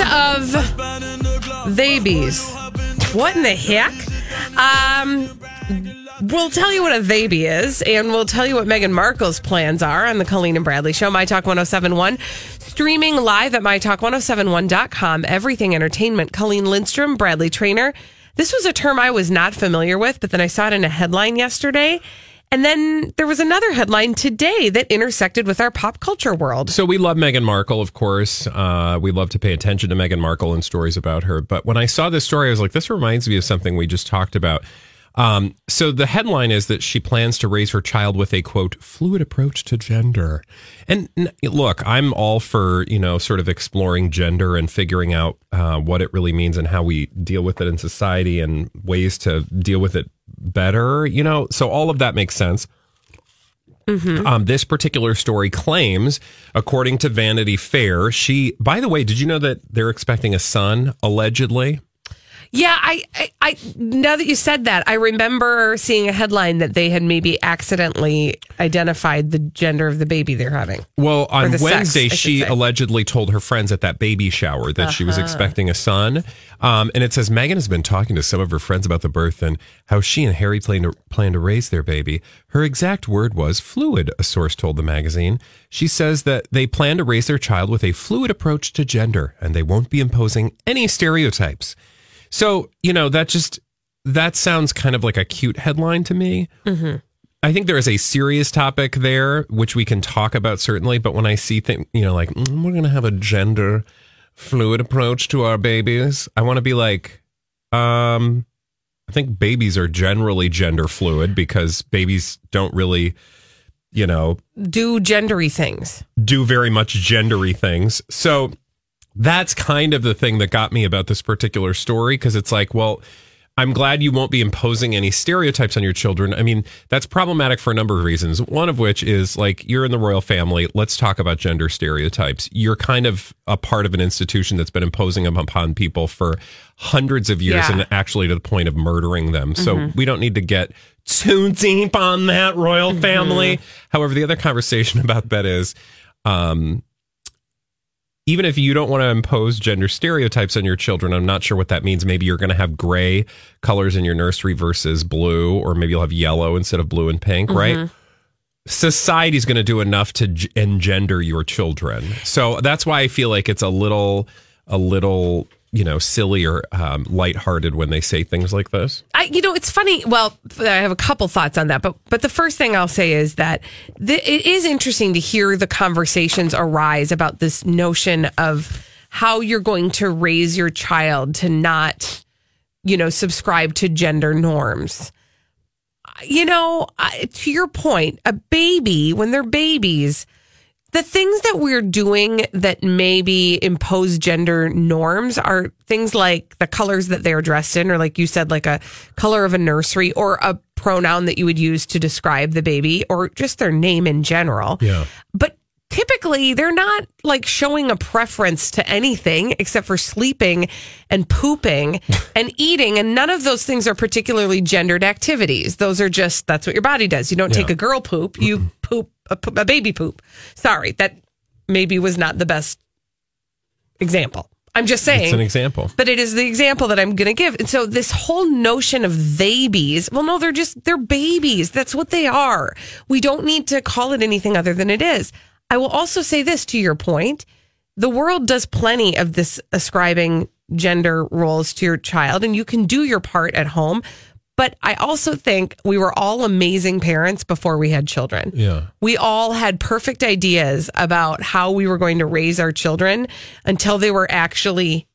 of babies. What in the heck? Um, we'll tell you what a baby is, and we'll tell you what Meghan Markle's plans are on the Colleen and Bradley Show, My Talk 1071. Streaming live at MyTalk1071.com. Everything Entertainment. Colleen Lindstrom, Bradley Traynor. This was a term I was not familiar with, but then I saw it in a headline yesterday. And then there was another headline today that intersected with our pop culture world. So we love Meghan Markle, of course. Uh, we love to pay attention to Meghan Markle and stories about her. But when I saw this story, I was like, this reminds me of something we just talked about. Um, so the headline is that she plans to raise her child with a quote fluid approach to gender. And look, I'm all for you know sort of exploring gender and figuring out uh, what it really means and how we deal with it in society and ways to deal with it better. You know, so all of that makes sense. Um, this particular story claims, according to Vanity Fair, she. By the way, did you know that they're expecting a son allegedly? Yeah, I, I, I now that you said that, I remember seeing a headline that they had maybe accidentally identified the gender of the baby they're having. Well, on the sex, Wednesday, she allegedly told her friends at that baby shower that she was Uh-huh. expecting a son. Um, and it says Meghan has been talking to some of her friends about the birth and how she and Harry plan to, plan to raise their baby. Her exact word was fluid, a source told the magazine. She says that they plan to raise their child with a fluid approach to gender and they won't be imposing any stereotypes. So, you know, that just, that sounds kind of like a cute headline to me. I think there is a serious topic there, which we can talk about certainly. But when I see things, you know, like "Mm, we're going to have a gender fluid approach to our babies, I want to be like, um, I think babies are generally gender fluid because babies don't really, you know, Do gendery things. do very much gendery things. So that's kind of the thing that got me about this particular story because it's like, well, I'm glad you won't be imposing any stereotypes on your children. I mean, that's problematic for a number of reasons. One of which is like you're in the royal family. Let's talk about gender stereotypes. You're kind of a part of an institution that's been imposing them upon people for hundreds of years Yeah. and actually to the point of murdering them. So we don't need to get too deep on that royal family. However, the other conversation about that is um, even if you don't want to impose gender stereotypes on your children, I'm not sure what that means. Maybe you're going to have gray colors in your nursery versus blue, or maybe you'll have yellow instead of blue and pink, mm-hmm. right? Society's going to do enough to engender your children. So that's why I feel like it's a little, a little, you know, silly or um, lighthearted when they say things like this. I, you know, it's funny. Well, I have a couple thoughts on that, but but the first thing I'll say is that it is interesting to hear the conversations arise about this notion of how you're going to raise your child to not, you know, subscribe to gender norms. You know, to your point, a baby when they're babies, the things that we're doing that maybe impose gender norms are things like the colors that they're dressed in, or like you said, like a color of a nursery or a pronoun that you would use to describe the baby or just their name in general. Yeah. But typically they're not like showing a preference to anything except for sleeping and pooping and eating. And none of those things are particularly gendered activities. Those are just, that's what your body does. You don't take a girl poop, you poop a, a baby poop. Sorry, that maybe was not the best example. I'm just saying. It's an example. But it is the example that I'm going to give. And so this whole notion of babies, well, no, they're just, they're babies. That's what they are. We don't need to call it anything other than it is. I will also say this to your point. The world does plenty of this ascribing gender roles to your child, and you can do your part at home. But I also think we were all amazing parents before we had children Yeah. we all had perfect ideas about how we were going to raise our children until they were actually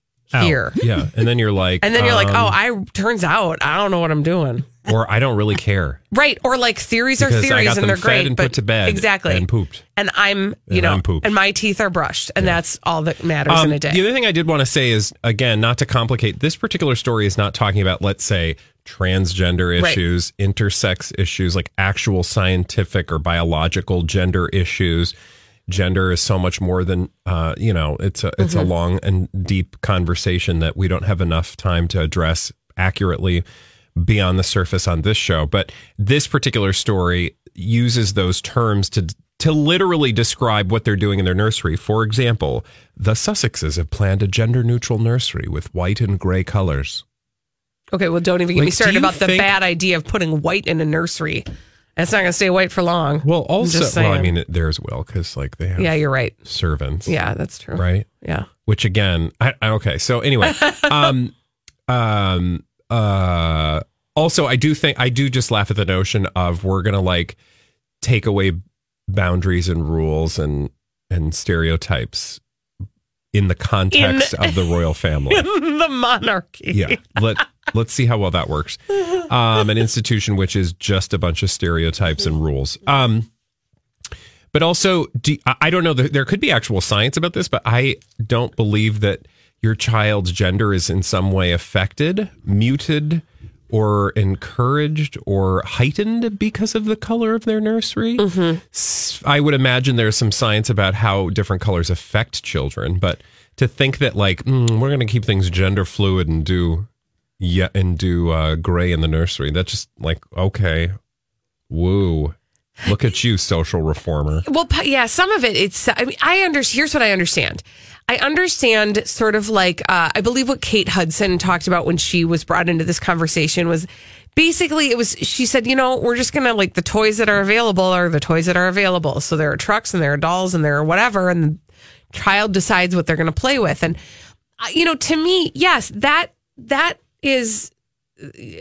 here. Yeah. And then you're like, And then you're like, um, oh, I turns out I don't know what I'm doing. Or I don't really care. Right. Or like theories are Because theories and they're great. and but put to bed Exactly. and pooped. And I'm, you And know, I'm pooped. and my teeth are brushed. And that's all that matters Um, in a day. The other thing I did want to say is, again, not to complicate, this particular story is not talking about, let's say, transgender Right. issues, intersex issues, like actual scientific or biological gender issues. Gender is so much more than, uh, you know, it's a it's a Mm-hmm. long and deep conversation that we don't have enough time to address accurately beyond the surface on this show. But this particular story uses those terms to to literally describe what they're doing in their nursery. For example, the Sussexes have planned a gender neutral nursery with white and gray colors. Okay, well, don't even get Like, me started about the think- bad idea of putting white in a nursery. It's not going to stay white for long. Well, also, well, I mean, theirs will because like they have yeah, you're right. servants, Yeah, that's true. right? Yeah. Which again, I, I- okay. So anyway, um, um, uh, also, I do think I do just laugh at the notion of we're gonna like take away boundaries and rules and and stereotypes in the context of the royal family. the monarchy. yeah let let's see how well that works um an institution which is just a bunch of stereotypes and rules um but also do, I- don't know there could be actual science about this but i don't believe that your child's gender is in some way affected muted or encouraged or heightened because of the color of their nursery. I would imagine there's some science about how different colors affect children, but to think that like mm, we're going to keep things gender fluid and do yeah and do uh, gray in the nursery, that's just like okay, woo. Look at you, social reformer. Well, yeah, some of it. It's. I mean, I understand. Here's what I understand. I understand sort of like uh, I believe what Kate Hudson talked about when she was brought into this conversation was basically it was she said you know we're just gonna like the toys that are available are the toys that are available so there are trucks and there are dolls and there are whatever and the child decides what they're gonna play with and uh, you know to me yes that that is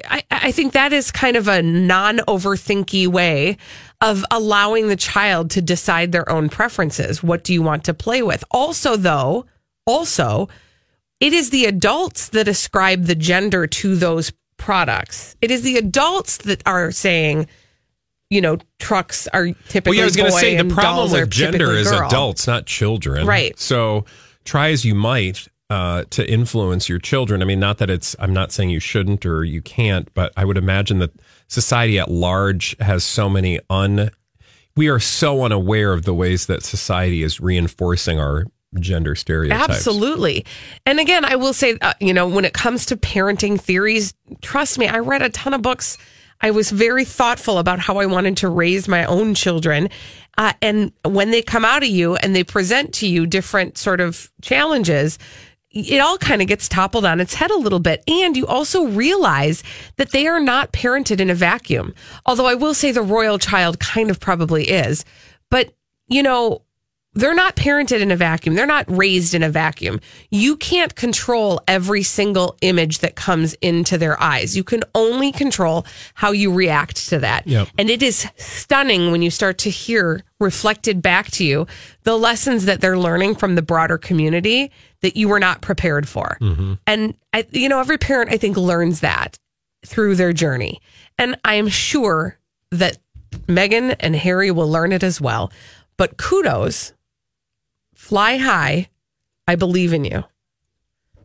I, I think that is kind of a non overthinky way of allowing the child to decide their own preferences. What do you want to play with? Also, though, also, it is the adults that ascribe the gender to those products. It is the adults that are saying, you know, trucks are typically. Well, yeah, I was going to say the problem with gender is girl. adults, not children. Right. So try as you might uh, to influence your children. I mean, not that it's, I'm not saying you shouldn't or you can't, but I would imagine that society at large has so many un, we are so unaware of the ways that society is reinforcing our gender stereotypes. Absolutely. And again, I will say, uh, you know, when it comes to parenting theories, trust me, I read a ton of books. I was very thoughtful about how I wanted to raise my own children. Uh, and when they come out of you and they present to you different sort of challenges, it all kind of gets toppled on its head a little bit. And you also realize that they are not parented in a vacuum. Although I will say the royal child kind of probably is. But, you know, they're not parented in a vacuum. They're not raised in a vacuum. You can't control every single image that comes into their eyes. You can only control how you react to that. Yep. And it is stunning when you start to hear reflected back to you the lessons that they're learning from the broader community that you were not prepared for. Mm-hmm. And I, you know, every parent I think learns that through their journey. And I am sure that Meghan and Harry will learn it as well. But kudos, fly high. I believe in you.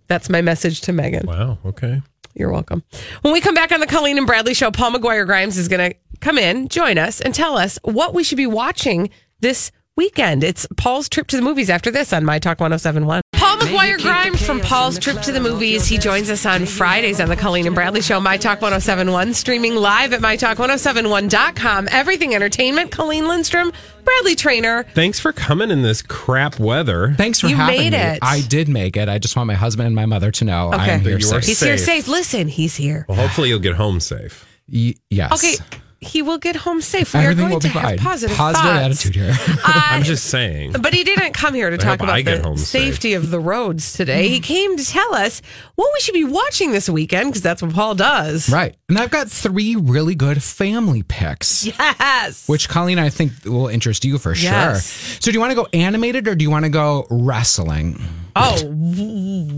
That's my message to Meghan. Wow. Okay. You're welcome. When we come back on the Colleen and Bradley show, Paul McGuire Grimes is going to come in, join us, and tell us what we should be watching this weekend. It's Paul's trip to the movies after this on My Talk 1071. Paul McGuire Grimes from Paul's Trip to the Movies. He joins us on Fridays on the Colleen and Bradley Show, My Talk 1071, streaming live at MyTalk1071.com. Everything Entertainment, Colleen Lindstrom, Bradley Traynor. Thanks for coming in this crap weather. Thanks for You having made me. it. I did make it. I just want my husband and my mother to know Okay. I'm here You are safe. He's here Safe. safe. Listen, he's here. Well, hopefully you'll get home safe. Y- yes. Okay, he will get home safe. We Everything are will going be to have positive, Positive thoughts. attitude here. I'm just saying. But he didn't come here to talk hope about get the home safe. safety of the roads today. He came to tell us what we should be watching this weekend because that's what Paul does. right. And I've got three really good family picks. Yes. Which Colleen, I think will interest you for Yes. sure. So, do you want to go animated or do you want to go wrestling? Oh,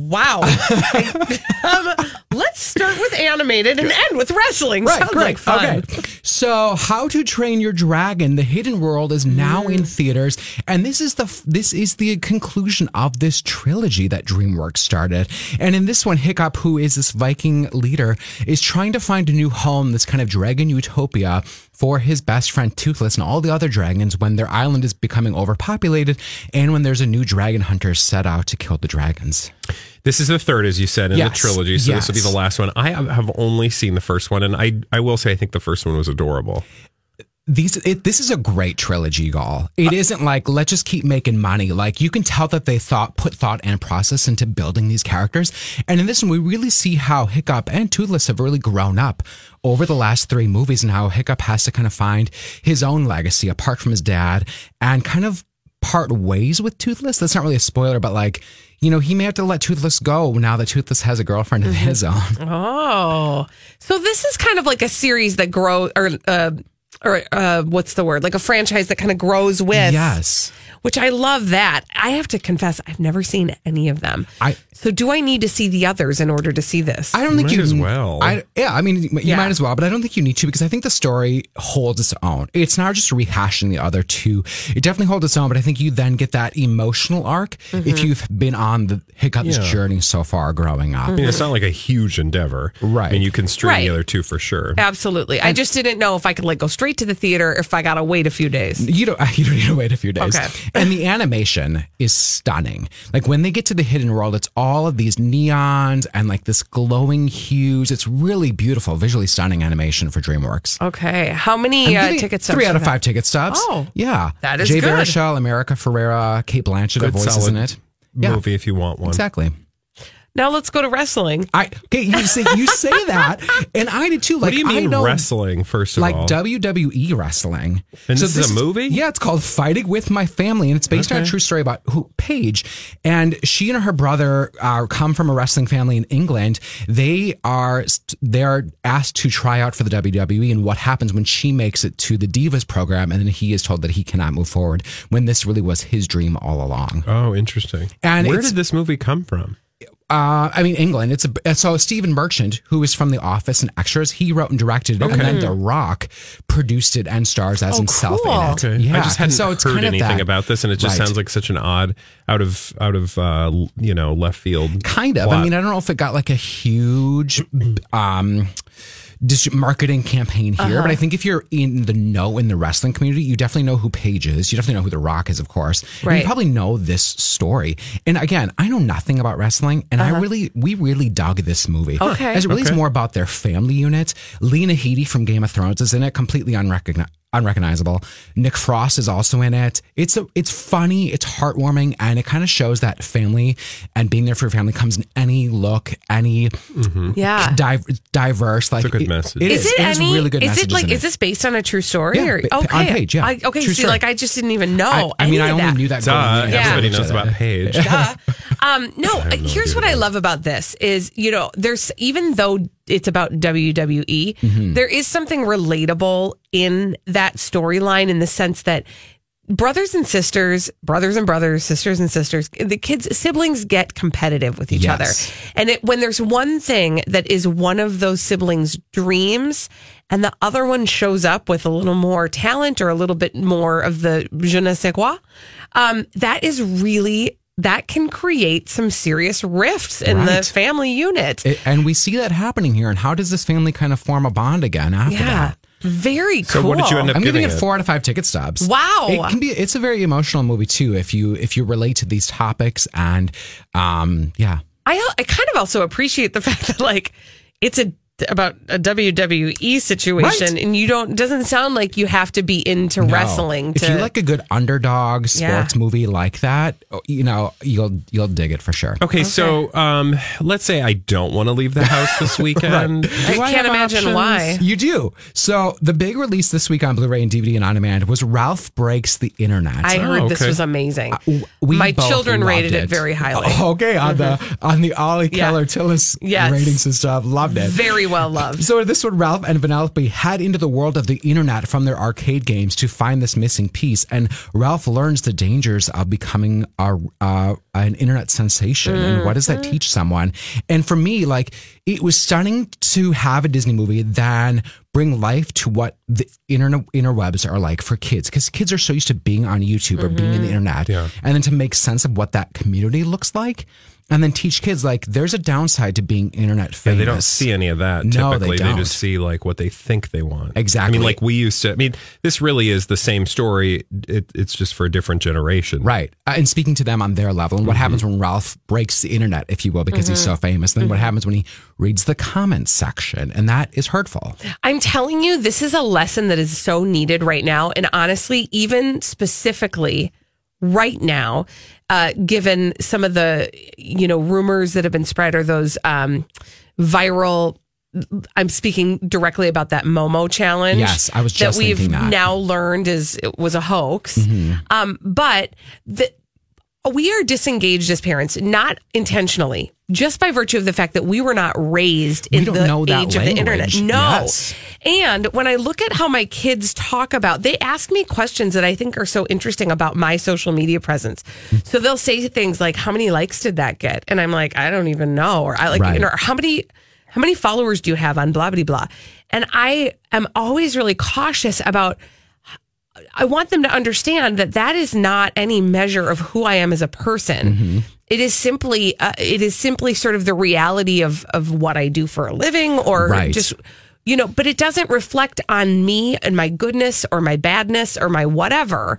wow. um, let's start with animated and end with wrestling. Sounds like fun. Okay. So, How to Train Your Dragon: The Hidden World is now Mm. in theaters, and this is the this is the conclusion of this trilogy that DreamWorks started. And in this one, Hiccup, who is this Viking leader, is trying to find a new home, this kind of dragon utopia. For his best friend Toothless and all the other dragons, when their island is becoming overpopulated, and when there's a new dragon hunter set out to kill the dragons. This is the third, as you said, in Yes. the trilogy. So this will be the last one. I have have only seen the first one, and I I will say I think the first one was adorable. These it, this is a great trilogy, y'all. It isn't like let's just keep making money. Like you can tell that they thought put thought and process into building these characters. And in this one, we really see how Hiccup and Toothless have really grown up over the last three movies, and how Hiccup has to kind of find his own legacy apart from his dad, and kind of part ways with Toothless. That's not really a spoiler, but like. You know, he may have to let Toothless go now that Toothless has a girlfriend of his own. Oh, so this is kind of like a series that grows, or uh, or uh, what's the word? Like a franchise that kind of grows with. Yes. Which I love that. I have to confess, I've never seen any of them. I- so do I need to see the others in order to see this? I don't think Might you as well. I, yeah, I mean, you Yeah. might as well, but I don't think you need to because I think the story holds its own. It's not just rehashing the other two. It definitely holds its own, but I think you then get that emotional arc Mm-hmm. if you've been on the Hiccup's Yeah. journey so far growing up. I mean, it's not like a huge endeavor, Right. And you can string Right. the other two for sure. Absolutely. I just didn't know if I could like go straight to the theater if I got to wait a few days. You don't. You don't need to wait a few days. Okay. and the animation is stunning. Like when they get to the hidden world, it's all of these neons and like this glowing hues. It's really beautiful, visually stunning animation for DreamWorks. Okay. How many I'm uh, ticket stubs? Three out for of that? five ticket stubs. Oh, yeah, that is Jay good. Baruchel, America Ferrera, Cate Blanchett have Good voices in solid it. Yeah, Movie if you want one. exactly. Now let's go to wrestling. I okay. You say you say that, and I did too. Like, What do you I mean know, wrestling? First of Like all, WWE wrestling. And this is a movie? yeah, it's called Fighting with My Family, and it's based on a true story about who Paige. And she and her brother uh, come from a wrestling family in England. They are they're asked to try out for the WWE, and what happens when she makes it to the Divas program, and then he is told that he cannot move forward when this really was his dream all along. oh, interesting. And where did this movie come from? Uh, I mean, England. It's a so Stephen Merchant, who is from The Office and Extras, he wrote and directed it, and then The Rock produced it and stars as Oh, himself cool. in it. Okay, Yeah, I just hadn't so it's heard kind of anything that- about this, and it just Right. sounds like such an odd, out of out of uh, you know left field. Kind of. I mean, I don't know if it got like a huge um, dis- marketing campaign here, Uh-huh. but I think if you're in the know in the wrestling community, you definitely know who Paige is. You definitely know who The Rock is, of course. Right. you probably know this story. And again, I know nothing about wrestling, and I really, we really dug this movie. Uh-huh. Okay. As it really is more about their family unit. Lena Headey from Game of Thrones is in it, completely unrecognizable. Unrecognizable. Nick Frost is also in it. It's a, it's funny, it's heartwarming, and it kind of shows that family and being there for your family comes in any look, any Yeah. div- diverse. Like a good it- It Is is. it It has any? really good is it like? in Is this based on a true story? Yeah, or, okay, on Paige, yeah. I, okay, True see, story. like I just didn't even know. I, I mean, any I only that. knew that. Duh. Yeah. everybody Yeah. knows about Paige. Duh. Um, no, here's what I love about this is, you know, there's even though it's about WWE, Mm-hmm. there is something relatable in that storyline in the sense that brothers and sisters, brothers and brothers, sisters and sisters, the kids, siblings get competitive with each Yes. other. And it, when there's one thing that is one of those siblings' dreams and the other one shows up with a little more talent or a little bit more of the je ne sais quoi, um, that is really, that can create some serious rifts in the family unit. It- and we see that happening here. And how does this family kind of form a bond again after yeah. that? Very So cool. what did you end up I'm giving giving it four out of five ticket stubs. Wow. It can be. It's a very emotional movie too. If you if you relate to these topics and um yeah. I I kind of also appreciate the fact that like it's a about a WWE situation Right. and you don't doesn't sound like you have to be into No. wrestling If to you like a good underdog Yeah. sports movie like that, oh, you know you'll you'll dig it for sure. Okay, so um, let's say I don't want to leave the house this weekend. I Do can't imagine options? why. You do. So the big release this week on Blu-ray and DVD and on demand was Ralph Breaks the Internet. I heard this okay. was amazing. we My children rated it very highly. Mm-hmm. Okay, on the on the Ollie Yeah. Keller Tillis Yes. rating system, loved it. Very well loved. So this would Ralph and Vanellope head into the world of the internet from their arcade games to find this missing piece, and Ralph learns the dangers of becoming a, uh, an internet sensation, and what does that teach someone? And for me, like it was stunning to have a Disney movie then bring life to what the internet interwebs are like for kids, because kids are so used to being on YouTube or being in the internet, Yeah. and then to make sense of what that community looks like. And then teach kids like there's a downside to being internet Yeah, famous. they don't see any of that No, they typically. don't. They just see like what they think they want. Exactly. I mean, like we used to. I mean, this really is the same story. It, it's just for a different generation. Right. Uh, and speaking to them on their level, and what Mm-hmm. happens when Ralph breaks the internet, if you will, because he's so famous, then what Mm-hmm. happens when he reads the comments section, and that is hurtful. I'm telling you, this is a lesson that is so needed right now. And honestly, even specifically right now, uh, given some of the, you know, rumors that have been spread or those um, viral. I'm speaking directly about that Momo challenge. Yes, I was just that we've that. now learned is it was a hoax. Mm-hmm. Um, but the, we are disengaged as parents, not intentionally, just by virtue of the fact that we were not raised in the age of the internet. No. Yes. And when I look at how my kids talk about, they ask me questions that I think are so interesting about my social media presence. So they'll say things like, "How many likes did that get?" And I'm like, "I don't even know," or "I like," Right. you know, or how many how many followers do you have on blah blah blah. And I am always really cautious about. I want them to understand that that is not any measure of who I am as a person. Mm-hmm. It is simply uh, it is simply sort of the reality of of what I do for a living or Right. just you know, but it doesn't reflect on me and my goodness or my badness or my whatever.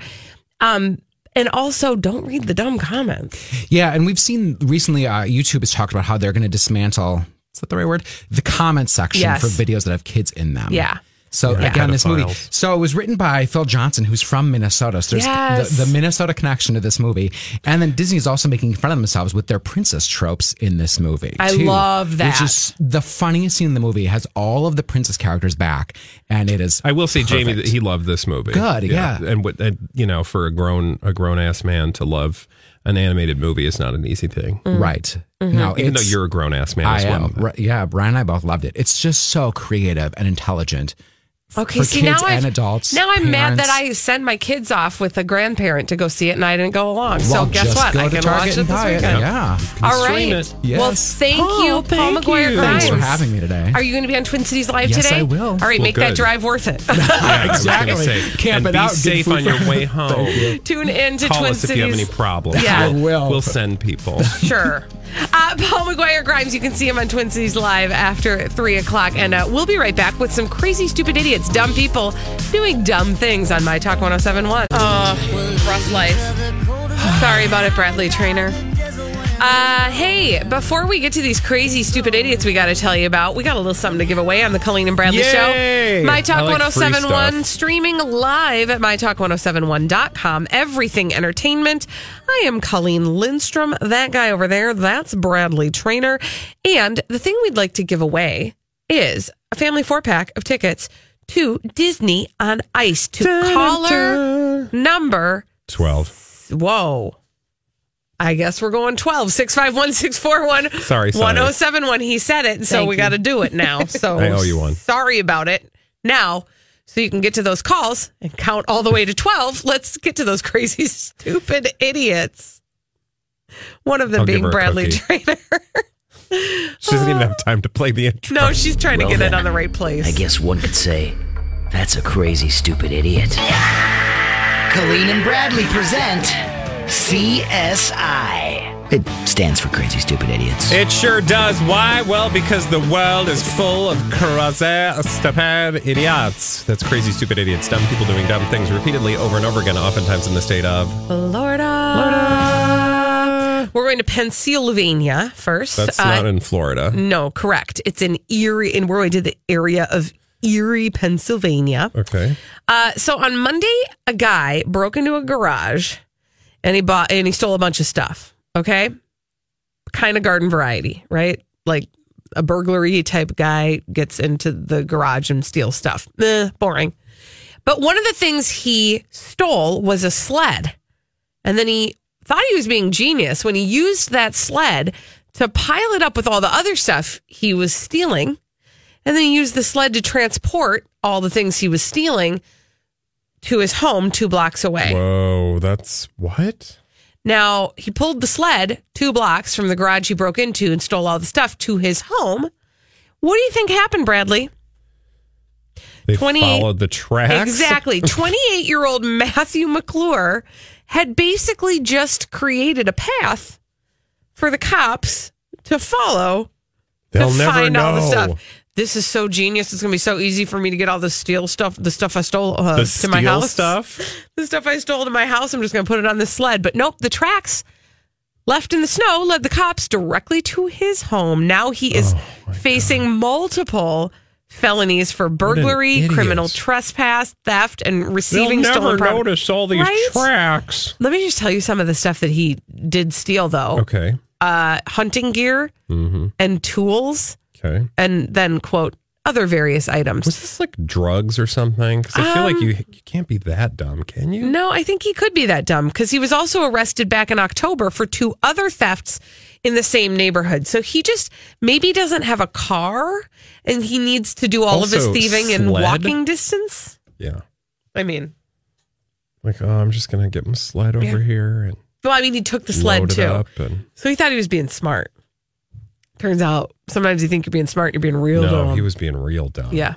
Um and also don't read the dumb comments. Yeah, and we've seen recently uh, YouTube has talked about how they're going to dismantle. Is that the right word? The comment section Yes. for videos that have kids in them. Yeah. So Yeah, again, this movie. So it was written by Phil Johnston, who's from Minnesota. So there's Yes. the, the Minnesota connection to this movie, and then Disney is also making fun of themselves with their princess tropes in this movie. I too, love that. Which is the funniest scene in the movie. It has all of the princess characters back, and it is. I will say, Jamie, that he loved this movie. Good, yeah. and, what, and you know, for a grown a grown ass man to love an animated movie is not an easy thing. right. Mm-hmm. No, Even though you're a grown ass man I as well. am. Yeah, Brian and I both loved it. It's just so creative and intelligent. Okay, for see kids now and I adults. now I'm mad that. I send my kids off with a grandparent to go see it and I didn't go along. so guess what? I can Target watch it and this buy weekend. Yeah. All right. stream right. Well, thank Oh, you, Paul thank McGuire you. Grimes. Thanks for having me today. Are you going to be on Twin Cities Live today? Yes, today? I will. All right, Well, make that drive worth it. Yeah, I was gonna Exactly. say, Camp and it be out, safe on your way home. Tune in to Call Twin us Cities. if you have any problems. Yeah. I will. We'll send people. Sure. Uh, Paul McGuire Grimes, you can see him on Twin Cities Live after 3 o'clock. And uh, we'll be right back with some crazy, stupid idiots, dumb people doing dumb things on My Talk 1071. Oh, rough life. Sorry about it, Bradley Traynor. Uh, hey, before we get to these crazy, stupid idiots we got to tell you about, we got a little something to give away on the Colleen and Bradley Yay! show. My Talk I like 1071, streaming live at mytalk1071.com. Everything entertainment. I am Colleen Lindstrom. That guy over there, that's Bradley Traynor. And the thing we'd like to give away is a family four pack of tickets to Disney on Ice to caller number Twelve. Whoa. I guess we're going 12 651 641 Sorry, sorry. 1071. He said it, so Thank we got to do it now. So I owe you one. Sorry about it. Now, so you can get to those calls and count all the way to 12, let's get to those crazy, stupid idiots. One of them I'll being Bradley. Traynor. She doesn't even have time to play the intro. no, she's trying to Well, get it on the right place. I guess one could say, that's a crazy, stupid idiot. Colleen and Bradley present CSI. It stands for Crazy Stupid Idiots. It sure does. Why? Well, because the world is full of crazy, stupid idiots. That's crazy, stupid idiots. Dumb people doing dumb things repeatedly over and over again, oftentimes in the state of. Florida. We're going to Pennsylvania first. That's Uh, not in Florida. No, correct. It's in Erie, and we're going to the area of Erie, Pennsylvania. Okay. Uh, so on Monday, a guy broke into a garage and he bought and he stole a bunch of stuff. Okay, kind of garden variety, right? Like a burglary type guy gets into the garage and steals stuff. Eh, boring. But one of the things he stole was a sled. And then he thought he was being genius when he used that sled to pile it up with all the other stuff he was stealing. And then he used the sled to transport all the things he was stealing to his home two blocks away. Whoa, that's what? Now, he pulled the sled two blocks from the garage he broke into and stole all the stuff to his home. What do you think happened, Bradley? They 28 followed the tracks. Exactly. 28 year old Matthew McClure had basically just created a path for the cops to follow They'll to never find know. all the stuff. This is so genius. It's going to be so easy for me to get all the steel stuff, the stuff I stole uh, The to my steel house. stuff. The stuff I stole to my house. I'm just going to put it on the sled. But nope, the tracks left in the snow led the cops directly to his home. Now he Oh is facing multiple felonies for burglary, criminal trespass, theft, and receiving They'll stolen never property. notice all these Right? tracks. Let me just tell you some of the stuff that he did steal, though. Okay. Uh, hunting gear Mm-hmm. and tools, Okay. and then quote other various items. Was this like drugs or something? Because I feel like Um, you you can't be that dumb, can you? No, I think he could be that dumb because he was also arrested back in October for two other thefts in the same neighborhood. So he just maybe doesn't have a car and he needs to do all of his Also, thieving in walking distance. Yeah. I mean, Like, oh, I'm just gonna get my sled over here and well, I mean, he took the sled too. and So he thought he was being smart. Turns out sometimes you think you're being smart, you're being real no, dumb. he was being real dumb. Yeah.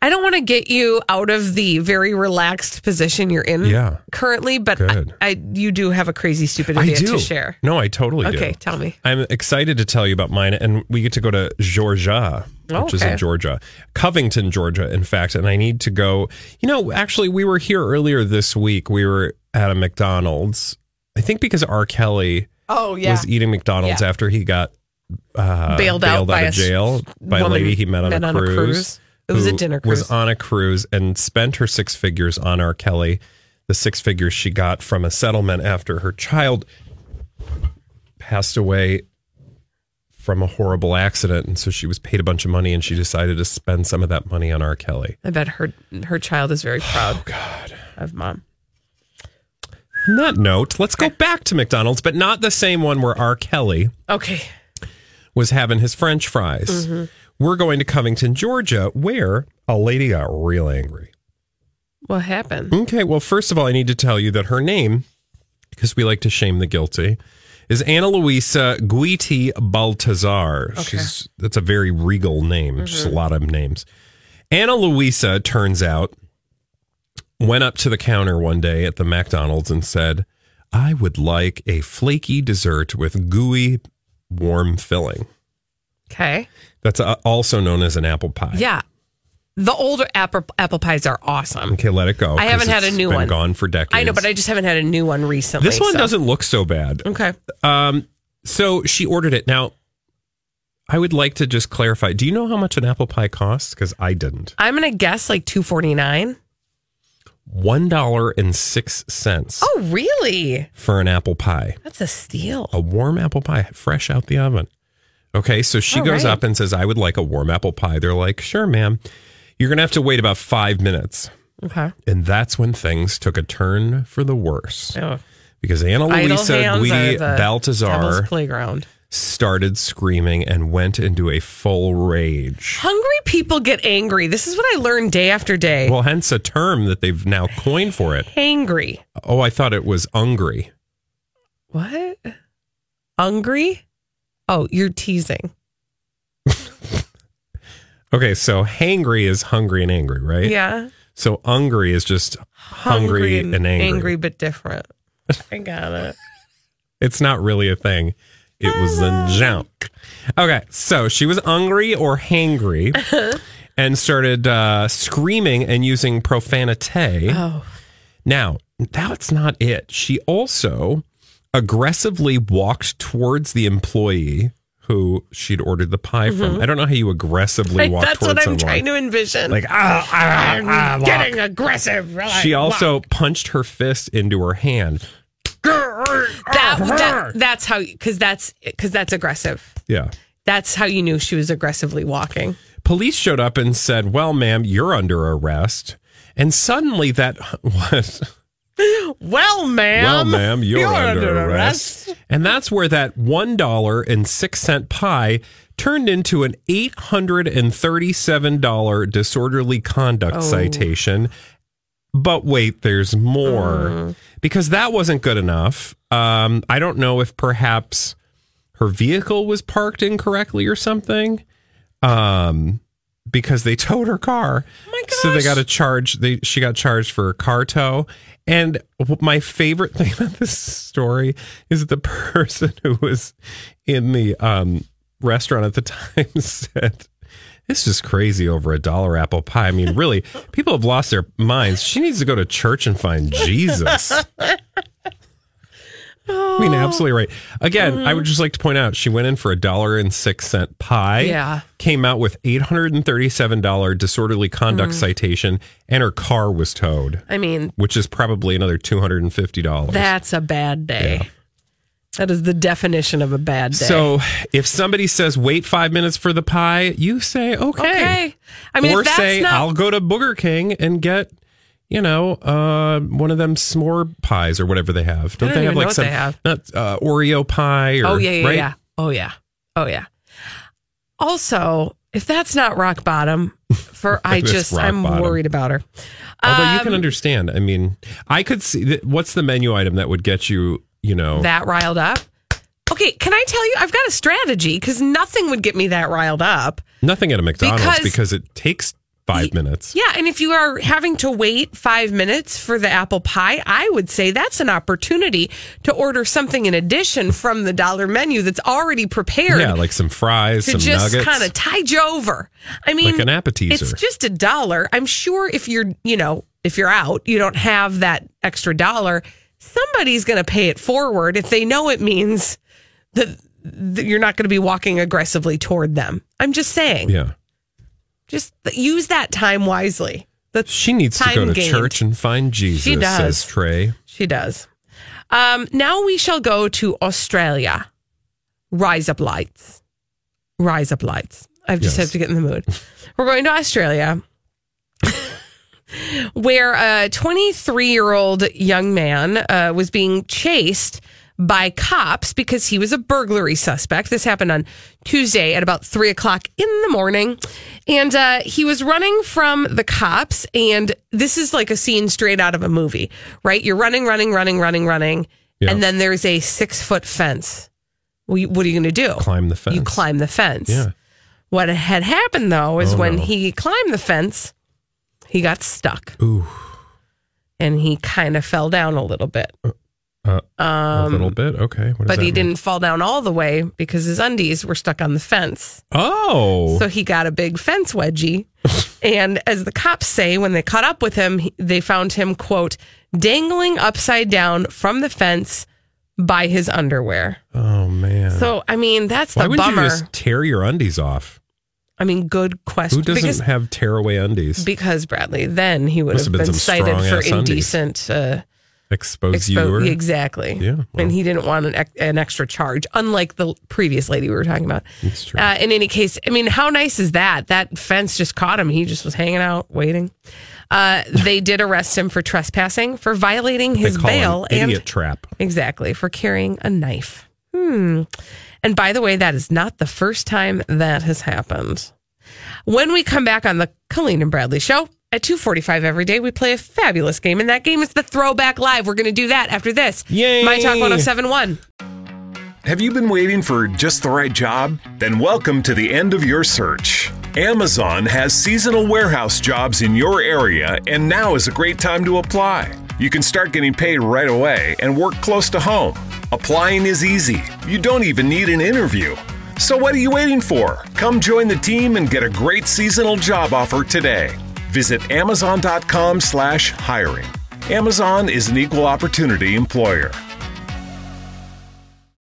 I don't want to get you out of the very relaxed position you're in Yeah. currently, but I, Good. I you do have a crazy stupid idea to share. No, I totally do. Okay, tell me. I'm excited to tell you about mine, and we get to go to Georgia, which is Okay. in Georgia, Covington, Georgia, in fact. And I need to go. You know, actually, we were here earlier this week. We were at a McDonald's. I think because R. Kelly Oh yeah. was eating McDonald's Yeah. after he got uh, Bailed out by a of jail by a lady he met on, met a, on a cruise. cruise. It was a dinner Was on a cruise and spent her six figures on R. Kelly. The six figures she got from a settlement after her child passed away from a horrible accident, and so she was paid a bunch of money, and she decided to spend some of that money on R. Kelly. I bet her her child is very proud Oh God. of mom. On that note, let's go back to McDonald's, but not the same one where R. Kelly Okay. was having his French fries. Mm-hmm. We're going to Covington, Georgia, where a lady got real angry. What happened? Okay, well, first of all, I need to tell you that her name, because we like to shame the guilty, is Anna Luisa Guiti Baltazar. She's that's a very regal name. Just a mm-hmm. lot of names. Anna Luisa turns out went up to the counter one day at the McDonald's and said, "I would like a flaky dessert with gooey warm filling." Okay. That's uh, also known as an apple pie. Yeah. The older apple apple pies are awesome. Okay, let it go. I haven't had a new been one. Gone for decades. I know, but I just haven't had a new one recently. this one so- doesn't look so bad. Okay. Um, so she ordered it. Now, I would like to just clarify. Do you know how much an apple pie costs? Because I didn't. I'm gonna guess like two forty nine. One dollar and six cents Oh, really? for an apple pie, That's a steal. a warm apple pie, fresh out the oven. Okay, so she All goes right. up and says, "I would like a warm apple pie." They're like, "Sure, ma'am. You're gonna have to wait about five minutes." Okay. And that's when things took a turn for the worse. Oh. Because Anna Luisa Guidi are the devil's Baltazar playground. Started screaming and went into a full rage. Hungry people get angry. This is what I learned day after day. Well, hence a term that they've now coined for it. Hangry. Oh, I thought it was hungry. What? Hungry? Oh, you're teasing. Okay, so hangry is hungry and angry, right? Yeah. So hungry is just hungry, and, angry. Angry but different. I got it. It's not really a thing. It was a joke. Okay, so she was hungry or hangry and started uh, screaming and using profanity. Oh. Now, that's not it. She also aggressively walked towards the employee who she'd ordered the pie from. I don't know how you aggressively walk Mm-hmm. That's towards what I'm someone. trying to envision. like ah, ah, ah, walk. getting aggressive. She also punched her fist into her hand. That, oh, that that's how because that's because that's aggressive. Yeah. That's how you knew she was aggressively walking. Police showed up and said, "Well, ma'am, you're under arrest." And suddenly that was Well, ma'am. Well, ma'am, you're, under, arrest. And that's where that one dollar and six cent pie turned into an eight hundred and thirty-seven dollar disorderly conduct oh. citation. But wait, there's more because that wasn't good enough. Um, I don't know if perhaps her vehicle was parked incorrectly or something. Um, because they towed her car. my So they got a charge. They she got charged for a car tow. And my favorite thing about this story is that the person who was in the um, restaurant at the time said, "This is crazy over a dollar apple pie." I mean, really, people have lost their minds. She needs to go to church and find Jesus. I mean, absolutely right. Again, I would just like to point out she went in for a dollar and six cent pie. Yeah. Came out with eight hundred and thirty seven dollar disorderly conduct Mm-hmm. citation, and her car was towed, I mean, which is probably another two hundred and fifty dollars. that's a bad day. That is the definition of a bad day. So if somebody says wait five minutes for the pie, you say okay. okay. I mean, or if that's say not I'll go to Booger King and get, you know, uh, one of them s'more pies or whatever they have. Don't, don't they have like some have. not uh, Oreo pie? Or, Oh yeah, yeah, right? yeah. Oh yeah. Oh yeah. Also, if that's not rock bottom, for I just I'm bottom. worried about her. Although you Um, can understand. I mean, I could see that. What's the menu item that would get you? You know, That riled up. Okay, can I tell you? I've got a strategy because nothing would get me that riled up. nothing at a McDonald's Because- because, it takes five minutes. Yeah, and if you are having to wait five minutes for the apple pie, I would say that's an opportunity to order something in addition from the dollar menu that's already prepared. Yeah, like some fries, to some just kind of tide you over. I mean, Like an appetizer. It's just a dollar. I'm sure if you're, you know, if you're out, you don't have that extra dollar. Somebody's going to pay it forward if they know it means that, that you're not going to be walking aggressively toward them. I'm just saying, yeah, just use that time wisely. That's she needs to go to gained. church and find Jesus. She does. Says Trey. She does. Um, now we shall go to Australia. Rise up lights. Rise up lights. I just Yes. have to get in the mood. We're going to Australia, where a 23 year old young man uh, was being chased by cops because he was a burglary suspect. This happened on Tuesday at about three o'clock in the morning. And uh, he was running from the cops. And this is like a scene straight out of a movie, right? You're running, running, running, running, running. Yeah. And then there's a six foot fence. Well, you- what are you going to do? Climb the fence. You climb the fence. Yeah. What had happened though is Oh, when no. he climbed the fence, he got stuck Ooh, and he kind of fell down a little bit. uh, a little bit. Okay. Um, But he mean? didn't fall down all the way because his undies were stuck on the fence. Oh, So he got a big fence wedgie. and as the cops say, when they caught up with him, they found him, quote, dangling upside down from the fence by his underwear. oh man. So, I mean, that's Why the bummer. you just tear your undies off? I mean, good question. Who doesn't because, have tearaway undies? because Bradley, then he would Must have been, been cited for indecent uh, Expose expo- you. exactly. Yeah, well. and he didn't want an, an extra charge, unlike the previous lady we were talking about. That's true. Uh, in any case, I mean, how nice is that? That fence just caught him. He just was hanging out waiting. Uh, they did arrest him for trespassing, for violating his bail, an idiot and trap. exactly for carrying a knife. Hmm. And by the way, that is not the first time that has happened. When we come back on the Colleen and Bradley show at 2:45 every day, we play a fabulous game, and that game is the Throwback Live. We're going to do that after this. Yay! My Talk 1071. Have you been waiting for just the right job? Then welcome to the end of your search. Amazon has seasonal warehouse jobs in your area, and now is a great time to apply. You can start getting paid right away and work close to home. Applying is easy. You don't even need an interview. So what are you waiting for? Come join the team and get a great seasonal job offer today. Visit amazon.com slash hiring. Amazon is an equal opportunity employer.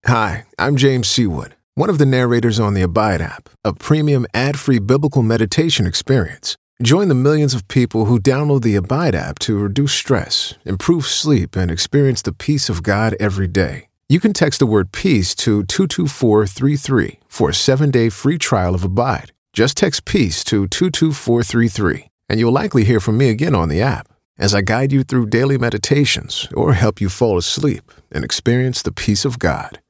Hi, I'm James Seawood, one of the narrators on the Abide app, a premium ad free biblical meditation experience. Join the millions of people who download the Abide app to reduce stress, improve sleep, and experience the peace of God every day. You can text the word peace to 22433 for a seven day free trial of Abide. Just text peace to 22433, and you'll likely hear from me again on the app as I guide you through daily meditations or help you fall asleep and experience the peace of God.